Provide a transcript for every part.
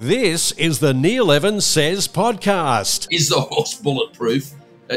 This is the Neil Evans Says podcast. Is the horse bulletproof?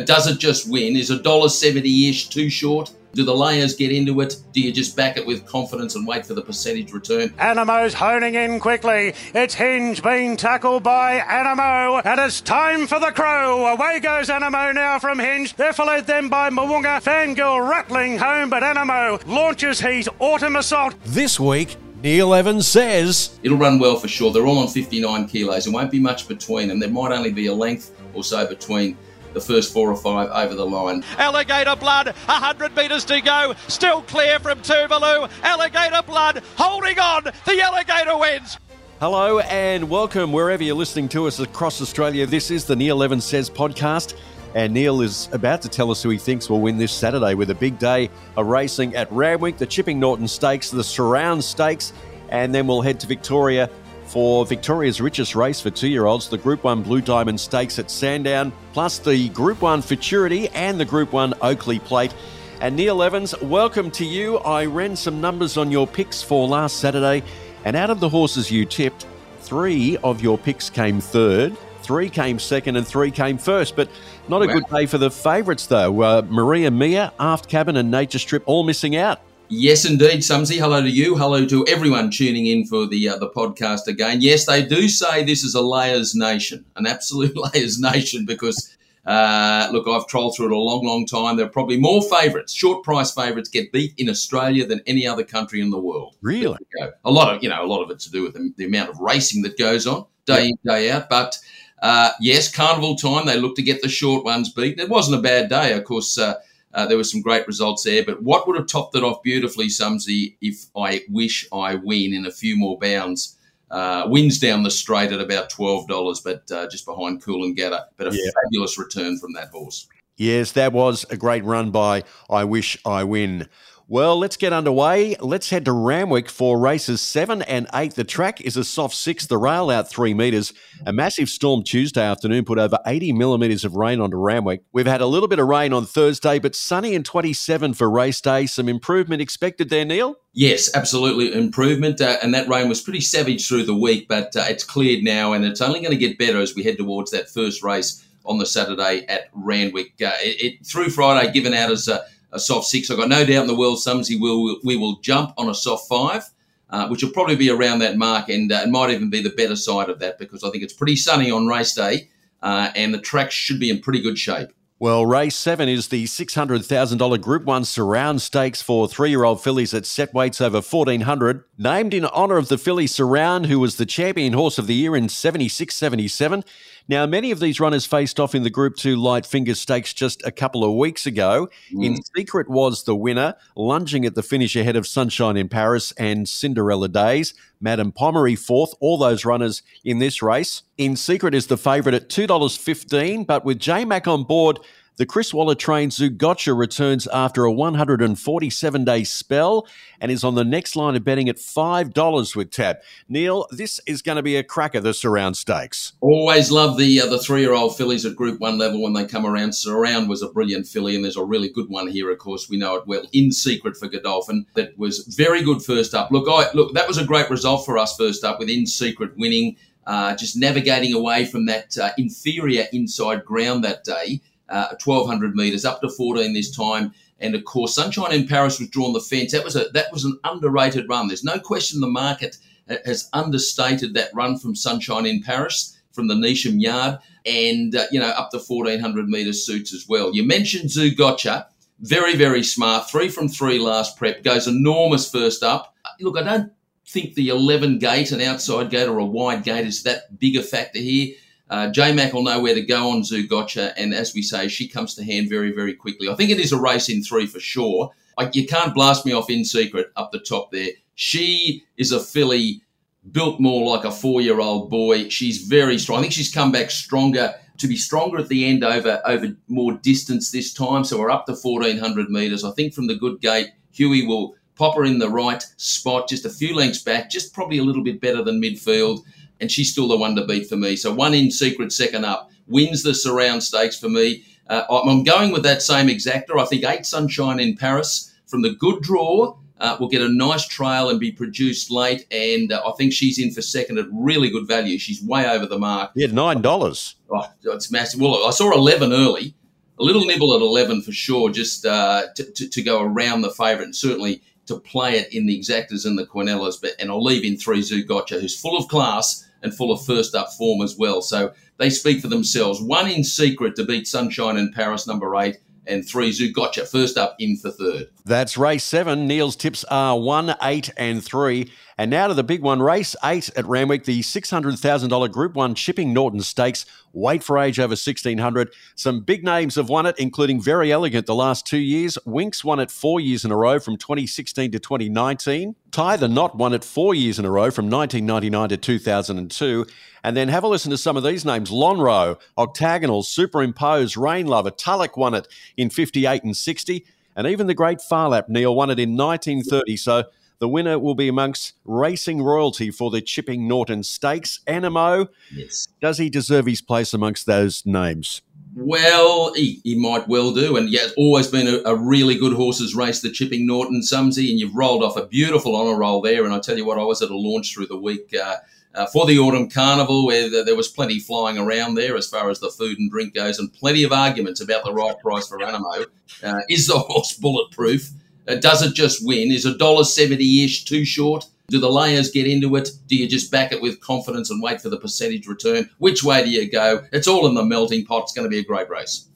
Does it just win? Is a dollar seventy ish too short? Do the layers get into it? Do you just back it with confidence and wait for the percentage return? Anamoe's honing in quickly. It's Hinge being tackled by Anamoe, and it's time for the crow. Away goes Anamoe now from Hinge. They're followed then by Moonga. Fangirl rattling home, but Anamoe launches heat. Autumn assault. This week, Neil Evans says It'll run well for sure. They're all on 59 kilos. There won't be much between them. There might only be a length or so between the first four or five over the line. Alligator Blood, 100 metres to go, still clear from Tuvalu. Alligator Blood holding on, the Alligator wins. Hello and welcome wherever you're listening to us across Australia. This is the Neil Evans Says podcast. And Neil is about to tell us who he thinks will win this Saturday with a big day of racing at Randwick, the Chipping Norton Stakes, the Surround Stakes, and then we'll head to Victoria for Victoria's richest race for two year olds, the Group 1 Blue Diamond Stakes at Sandown, plus the Group 1 Futurity and the Group 1 Oakleigh Plate. And Neil Evans, welcome to you. I ran some numbers on your picks for last Saturday, and out of the horses you tipped, three of your picks came third, three came second, and three came first. But not a Wow. good day for the favourites, though. Uh, Maria Mia, Aft Cabin, and Nature Strip all missing out. Yes, indeed, Sumsy. Hello to you. Hello to everyone tuning in for the uh, the podcast again. Yes, they do say this is a layers nation, an absolute layers nation, because uh, look, I've trolled through it a long, long time. There are probably more favourites, short price favourites, get beat in Australia than any other country in the world. Really? A lot of you know, a lot of it to do with the, the amount of racing that goes on day in day out. But uh, yes, carnival time they look to get the short ones beaten. It wasn't a bad day, of course. Uh, uh, there were some great results there, but what would have topped it off beautifully, Sumsy, if I wish I win in a few more bounds? Uh, wins down the straight at about twelve dollars, but uh, just behind Coolangatta. But a Yeah. fabulous return from that horse. Yes, that was a great run by I Wish I Win. Well, let's get underway. Let's head to Randwick for races seven and eight. The track is a soft six, the rail out three metres. A massive storm Tuesday afternoon put over 80 millimetres of rain onto Randwick. We've had a little bit of rain on Thursday, but sunny and 27 for race day. Some improvement expected there, Neil? Yes, absolutely improvement, uh, and that rain was pretty savage through the week, but uh, it's cleared now, and it's only going to get better as we head towards that first race on the Saturday at Randwick. Uh, it, it through Friday, given out as a, a soft six. I've got no doubt in the world, Sumsy will we will jump on a soft five. Uh, which will probably be around that mark, and uh, it might even be the better side of that because I think it's pretty sunny on race day, uh, and the track should be in pretty good shape. Well, race seven is the $600,000 Group 1 surround stakes for three year old fillies at set weights over 1400. Named in honour of the filly Surround, who was the champion horse of the year in 76 77. Now, many of these runners faced off in the Group 2 Light Finger Stakes just a couple of weeks ago. In mm. secret was the winner, lunging at the finish ahead of Sunshine in Paris and Cinderella Days. Madame Pomeroy fourth, all those runners in this race. In secret is the favourite at $2.15, but with J Mac on board, the Chris Waller trained Zougotcha returns after a 147 day spell and is on the next line of betting at $5 with Tab. Neil, this is going to be a cracker, the surround stakes. Always love the uh, the three year old fillies at Group One level when they come around. Surround was a brilliant filly, and there's a really good one here. Of course, we know it well. In secret for Godolphin, that was very good first up. Look, I look that was a great result for us first up with In Secret winning, uh, just navigating away from that uh, inferior inside ground that day, uh, 1200 metres up to 14 this time. And of course, Sunshine in Paris was drawn the fence. That was a that was an underrated run. There's no question the market has understated that run from Sunshine in Paris from the Nisham yard, and uh, you know up to 1400 metres suits as well. You mentioned Zougotcha, very very smart, three from three last prep, goes enormous first up. Uh, Look, I don't think the 11 gate, an outside gate or a wide gate, is that big a factor here. Uh, J Mac will know where to go on Zougotcha, and as we say, she comes to hand very, very quickly. I think it is a race in three for sure. I, you can't blast me off in secret up the top there. She is a filly built more like a four year old boy. She's very strong. I think she's come back stronger to be stronger at the end over over more distance this time. So we're up to 1400 metres. I think from the good gate, Huey will pop her in the right spot, just a few lengths back, just probably a little bit better than midfield. And she's still the one to beat for me. So one in secret, second up, wins the surround stakes for me. Uh, I'm going with that same exacta. I think eight sunshine in Paris from the good draw. uh, will get a nice trail and be produced late. And uh, I think she's in for second at really good value. She's way over the mark. Yeah, nine dollars. Oh, it's massive. Well, I saw eleven early. A little nibble at eleven for sure, just uh, to, to, to go around the favourite, and certainly to play it in the exactas and the Quinellas. But and I'll leave in three Zougotcha, who's full of class and full of first up form as well. So they speak for themselves. One in secret to beat Sunshine in Paris, number eight and three Zougotcha, first up in for third. That's race seven. Neil's tips are one, eight, and three. And now to the big one, race eight at Randwick, the $600,000 Group 1 Chipping Norton Stakes. Weight for age over 1600. Some big names have won it, including Very Elegant the last two years. Winks won it four years in a row from 2016 to 2019. Tie the Knot won it four years in a row from 1999 to 2002. And then have a listen to some of these names Lonhro, Octagonal, Superimpose, Rain Lover, Tulloch won it in 58 and 60. And even the great Phar Lap Neil, won it in 1930. So the winner will be amongst racing royalty for the Chipping Norton Stakes. Anamoe, yes. does he deserve his place amongst those names? Well, he, he might well do. And yeah, it's always been a, a, really good horses race, the Chipping Norton Sumsy, and you've rolled off a beautiful honour roll there. And I tell you what, I was at a launch through the week uh, uh, for the Autumn Carnival where there was plenty flying around there as far as the food and drink goes, and plenty of arguments about the right price for Anamoe. Uh, is the horse bulletproof? Uh, does it just win? Is a dollar seventy ish too short? Do the layers get into it? Do you just back it with confidence and wait for the percentage return? Which way do you go? It's all in the melting pot. It's going to be a great race.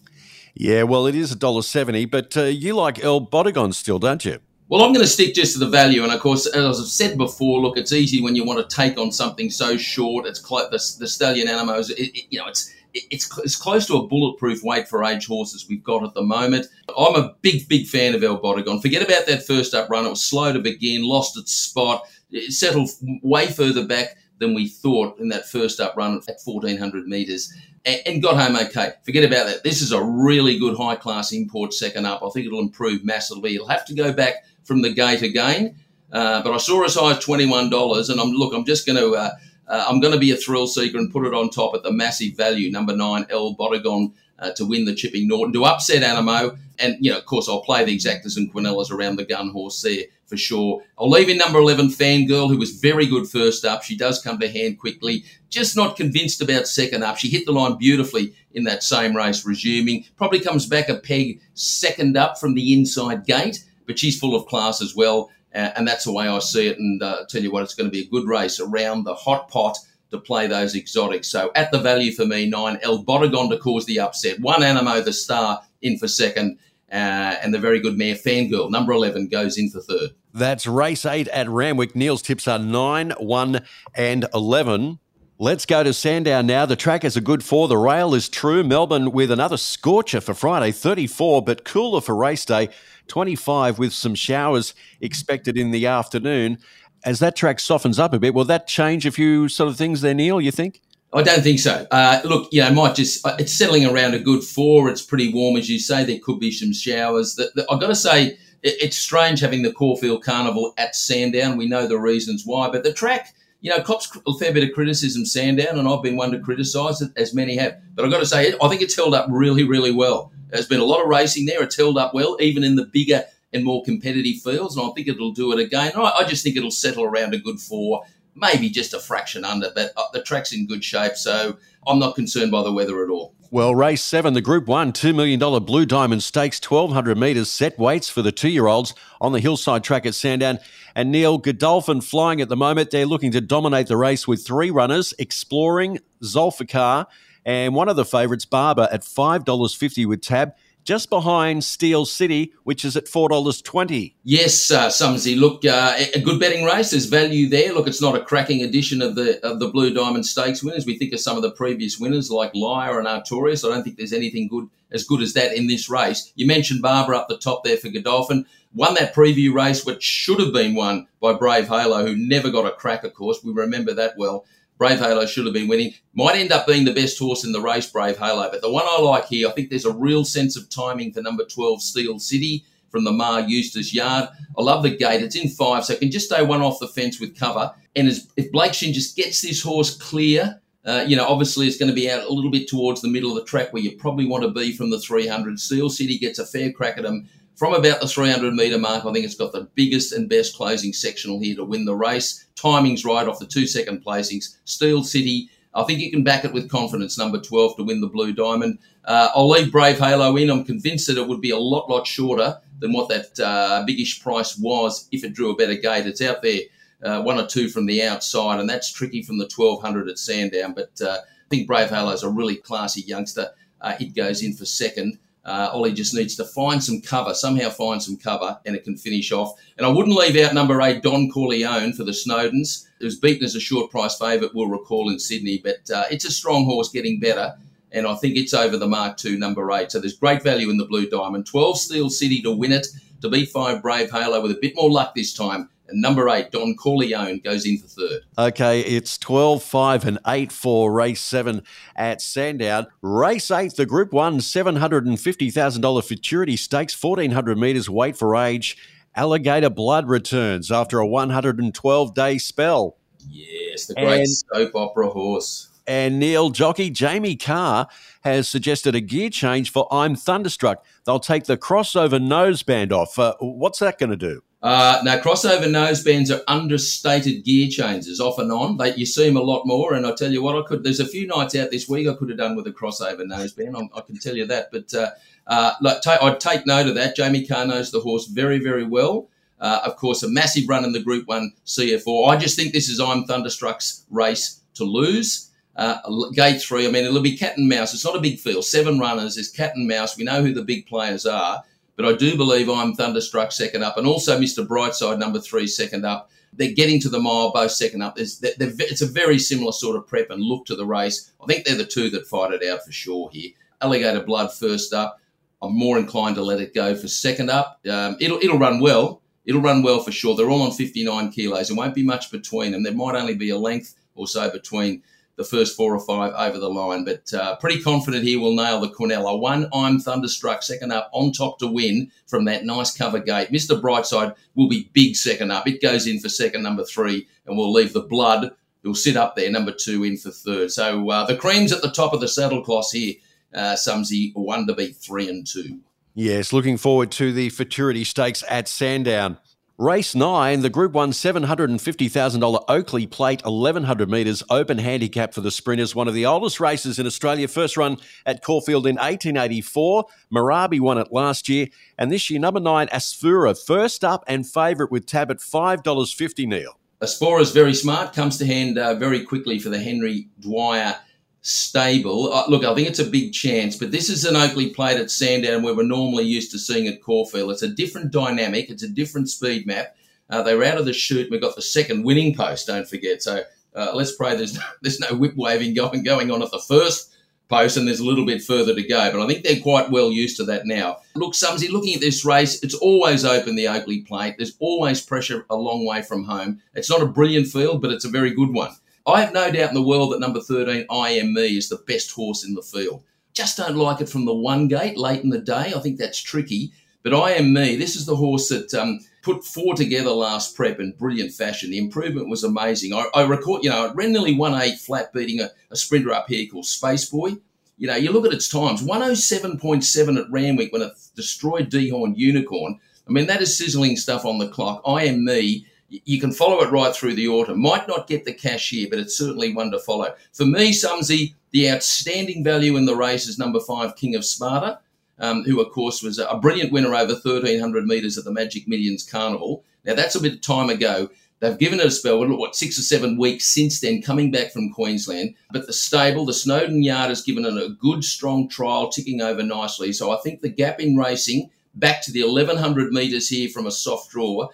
Yeah, well, it is a dollar seventy, but uh, you like El Bodegon still, don't you? Well, I'm going to stick just to the value, and of course, as I've said before, look, it's easy when you want to take on something so short. It's cl- the, the stallion Anamoes. It, it, you know, it's it's, it's close to a bulletproof weight for age horses we've got at the moment. I'm a big, big fan of El Bodegon. Forget about that first up run. It was slow to begin, lost its spot, it settled way further back than we thought in that first up run at 1400 metres and, got home okay. Forget about that. This is a really good high class import second up. I think it'll improve massively. It'll have to go back from the gate again. Uh, but I saw as high as $21 and I'm, look, I'm just going to, uh, uh, I'm going to be a thrill seeker and put it on top at the massive value, number nine, El Bodegon, uh, to win the Chipping Norton, to upset Anamoe. And, you know, of course, I'll play the exactas and Quinellas around the gun horse there for sure. I'll leave in number 11, Fangirl, who was very good first up. She does come to hand quickly. Just not convinced about second up. She hit the line beautifully in that same race, resuming. Probably comes back a peg second up from the inside gate, but she's full of class as well. Uh, and that's the way I see it. And uh, tell you what, it's going to be a good race around the hot pot to play those exotics. So at the value for me, nine, El Bodegon to cause the upset. One Anamoe, the star, in for second. Uh, and the very good mare Fangirl, number 11, goes in for third. That's race eight at Randwick. Neil's tips are 9, 1, and 11. Let's go to Sandown now. The track is a good four. The rail is true. Melbourne with another scorcher for Friday, 34, but cooler for race day, 25, with some showers expected in the afternoon. As that track softens up a bit, will that change a few sort of things there, Neil, you think? I don't think so. Uh, look, you know, might just uh, it's settling around a good four. It's pretty warm, as you say. There could be some showers. The, I've got to say, it, it's strange having the Caulfield Carnival at Sandown. We know the reasons why, but the track you know, cops a fair bit of criticism Sandown, and I've been one to criticise it, as many have. But I've got to say, I think it's held up really, really well. There's been a lot of racing there. It's held up well, even in the bigger and more competitive fields, and I think it'll do it again. I just think it'll settle around a good four, maybe just a fraction under, but uh, the track's in good shape, so I'm not concerned by the weather at all. Well, race seven, the Group One $2 million Blue Diamond Stakes, 1,200 metres, set weights for the two year olds on the hillside track at Sandown. And Neil Godolphin flying at the moment. They're looking to dominate the race with three runners Exploring, Zulfikar, and one of the favourites, Barber, at $5.50 with tab just behind Steel City, which is at four dollars twenty. Yes, uh, Sumsy. Look, uh, a good betting race. There's value there. Look, it's not a cracking edition of the of the Blue Diamond Stakes winners. We think of some of the previous winners like Liar and Artorius. I don't think there's anything good as good as that in this race. You mentioned Barbara up the top there for Godolphin. Won that preview race, which should have been won by Brave Halo, who never got a crack. Of course, we remember that well. Brave Halo should have been winning. Might end up being the best horse in the race, Brave Halo. But the one I like here, I think there's a real sense of timing for number 12, Steel City from the Maher Eustace yard. I love the gate. It's in five, so it can just stay one off the fence with cover. And as, if Blake Shinn just gets this horse clear, uh, you know, obviously it's going to be out a little bit towards the middle of the track where you probably want to be from the 300. Steel City gets a fair crack at him from about the 300 metre mark. I think it's got the biggest and best closing sectional here to win the race. Timing's right off the two second placings. Steel City. I think you can back it with confidence, number 12, to win the Blue Diamond. Uh, I'll leave Brave Halo in. I'm convinced that it would be a lot, lot shorter than what that uh, biggish price was if it drew a better gate. It's out there, uh, one or two from the outside, and that's tricky from the 1200 at Sandown. But uh, I think Brave Halo is a really classy youngster. Uh, it goes in for second. Uh, Ollie just needs to find some cover, somehow find some cover, and it can finish off. And I wouldn't leave out number eight, Don Corleone, for the Snowdens. It was beaten as a short price favourite, we'll recall, in Sydney, but uh, it's a strong horse getting better. And I think it's over the mark to number eight. So there's great value in the Blue Diamond. 12 Steel City to win it, to beat five Brave Halo with a bit more luck this time. And number eight, Don Corleone, goes in for third. Okay, it's 12, 5, and 8 for race 7 at Sandown. Race 8, the Group 1, $750,000 Futurity Stakes, 1,400 metres weight for age. Alligator Blood returns after a 112 day spell. Yes, the great and, soap opera horse. And Neil jockey Jamie Kah has suggested a gear change for I'm Thunderstruck. They'll take the crossover noseband off. Uh, what's that going to do? Uh, now, crossover nosebands are understated gear changes off and on. They, you see them a lot more, and I tell you what, I could. There's a few nights out this week I could have done with a crossover noseband. I, I can tell you that. But uh, uh, like, t- I'd take note of that. Jamie Kah knows the horse very, very well. Uh, of course, a massive run in the Group One C.F. Orr. I just think this is I'm Thunderstruck's race to lose. Uh, gate three, I mean, it'll be cat and mouse. It's not a big field. Seven runners is cat and mouse. We know who the big players are. But I do believe I'm Thunderstruck second up, and also Mr. Brightside number three second up. They're getting to the mile, both second up. It's a very similar sort of prep and look to the race. I think they're the two that fight it out for sure here. Alligator Blood first up. I'm more inclined to let it go for second up. Um, it'll it'll run well. It'll run well for sure. They're all on 59 kilos. There won't be much between them. There might only be a length or so between the first four or five over the line. But uh, pretty confident here we'll nail the Quinella. One, I'm Thunderstruck, second up, on top to win from that nice cover gate. Mr. Brightside will be big second up. It goes in for second, number three, and we'll leave the blood. Who'll sit up there, number two, in for third. So uh, the cream's at the top of the saddle cloth here. Uh, Sumsy, one to beat three and two. Yes, looking forward to the Futurity Stakes at Sandown. Race 9, the Group 1 $750,000 Oakleigh Plate 1100 metres open handicap for the sprinters, one of the oldest races in Australia. First run at Caulfield in 1884. Marabi won it last year. And this year, number 9, Asfoora, first up and favourite with tab at $5.50, Neil. Asfoora is very smart, comes to hand uh, very quickly for the Henry Dwyer stable. Uh, look, I think it's a big chance, but this is an Oakleigh plate at Sandown where we're normally used to seeing at Caulfield. It's a different dynamic, it's a different speed map. Uh, they were out of the chute. We got the second winning post. Don't forget. So uh, let's pray there's no, there's no whip waving going going on at the first post, and there's a little bit further to go. But I think they're quite well used to that now. Look, Sumsy, looking at this race, it's always open the Oakleigh plate. There's always pressure a long way from home. It's not a brilliant field, but it's a very good one. I have no doubt in the world that number 13, I Am Me, is the best horse in the field. Just don't like it from the one gate late in the day. I think that's tricky. But I Am Me, this is the horse that um, put four together last prep in brilliant fashion. The improvement was amazing. I, I record, you know, it ran nearly 1 8 flat, beating a, a sprinter up here called Space Boy. You know, you look at its times 107.7 at Randwick when it destroyed Dehorn Unicorn. I mean, that is sizzling stuff on the clock. I Am Me you can follow it right through the autumn. Might not get the cash here, but it's certainly one to follow. For me, Sumsy, the outstanding value in the race is number five, King of Sparta, um, who, of course, was a brilliant winner over 1,300 metres at the Magic Millions Carnival. Now, that's a bit of time ago. They've given it a spell, what, six or seven weeks since then, coming back from Queensland. But the stable, the Snowden Yard, has given it a good, strong trial, ticking over nicely. So I think the gap in racing, back to the 1,100 metres here from a soft draw,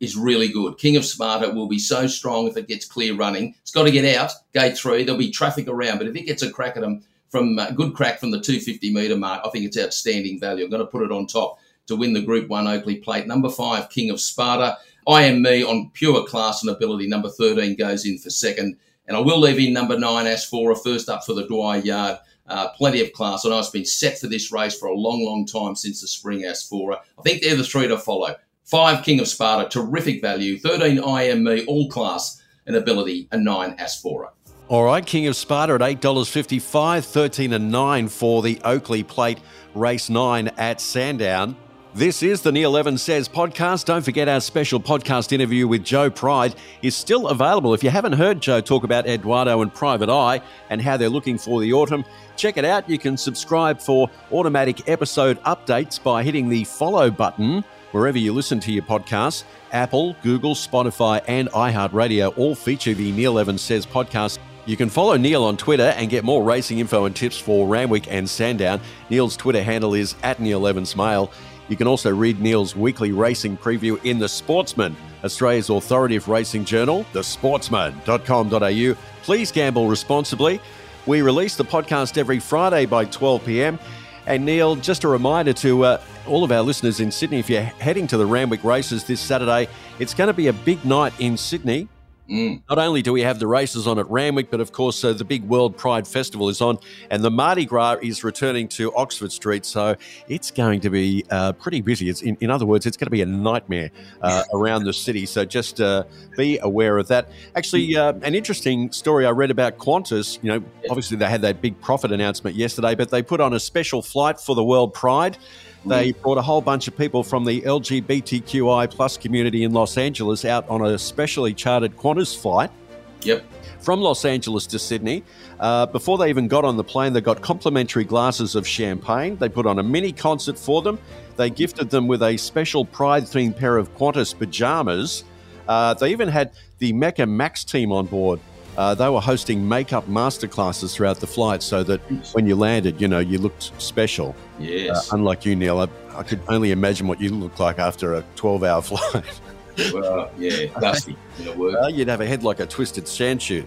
is really good. King of Sparta will be so strong if it gets clear running. It's got to get out, gate three. There'll be traffic around, but if it gets a crack at them from uh, good crack from the 250 metre mark, I think it's outstanding value. I'm going to put it on top to win the Group One Oakleigh Plate. Number five, King of Sparta. I am me on pure class and ability. Number 13 goes in for second. And I will leave in number nine, Asfoora, first up for the Dwyer Yard. Uh, plenty of class. I know it's been set for this race for a long, long time since the spring Asfoora. I think they're the three to follow. Five King of Sparta, terrific value. 13 I Am Me, all class and ability, and nine Asfoora. All right, King of Sparta at $8.55, 13 and 9 for the Oakleigh Plate Race 9 at Sandown. This is the Neil Evans Says podcast. Don't forget our special podcast interview with Joe Pride is still available. If you haven't heard Joe talk about Eduardo and Private Eye and how they're looking for the autumn, check it out. You can subscribe for automatic episode updates by hitting the follow button wherever you listen to your podcasts. Apple, Google, Spotify, and iHeartRadio all feature the Neil Evans Says podcast. You can follow Neil on Twitter and get more racing info and tips for Randwick and Sandown. Neil's Twitter handle is at Neil Evans Mail. You can also read Neil's weekly racing preview in The Sportsman, Australia's authoritative racing journal, thesportsman.com.au. Please gamble responsibly. We release the podcast every Friday by 12 p.m. And Neil, just a reminder to uh, all of our listeners in Sydney if you're heading to the Randwick races this Saturday, it's going to be a big night in Sydney. Mm. Not only do we have the races on at Randwick, but of course uh, the big World Pride Festival is on, and the Mardi Gras is returning to Oxford Street. So it's going to be uh, pretty busy. It's in, in, other words, it's going to be a nightmare uh, around the city. So just uh, be aware of that. Actually, uh, an interesting story I read about Qantas. You know, obviously they had that big profit announcement yesterday, but they put on a special flight for the World Pride. They brought a whole bunch of people from the LGBTQI plus community in Los Angeles out on a specially chartered Qantas flight. Yep. From Los Angeles to Sydney. Uh, before they even got on the plane, they got complimentary glasses of champagne. They put on a mini concert for them. They gifted them with a special Pride themed pair of Qantas pajamas. Uh, they even had the Mecca Max team on board. Uh, they were hosting makeup masterclasses throughout the flight so that when you landed, you know, you looked special. Yes. Uh, unlike you, Neil, I, I, could only imagine what you looked like after a 12 hour flight. well, yeah, dusty in a word. Uh, you'd have a head like a twisted sand shoot.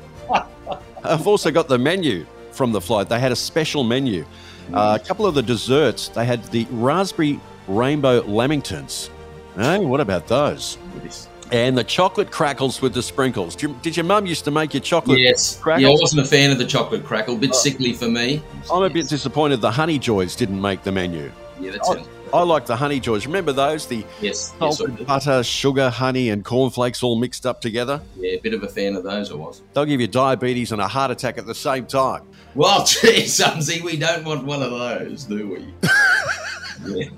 I've also got the menu from the flight. They had a special menu. Uh, a couple of the desserts, they had the raspberry rainbow lamingtons. Hey, what about those? Yes. And the chocolate crackles with the sprinkles. Did, you, did your mum used to make your chocolate Yes. crackles? Yeah, I wasn't a fan of the chocolate crackle. A bit oh. sickly for me. I'm a bit disappointed the Honey Joys didn't make the menu. Yeah, that's it. I like the Honey Joys. Remember those? The Yes. yes I salted do. butter, sugar, honey, and cornflakes all mixed up together. yeah, a bit of a fan of those I was. They'll give you diabetes and a heart attack at the same time. Well, gee, Sumsy, we don't want one of those, do we? yeah.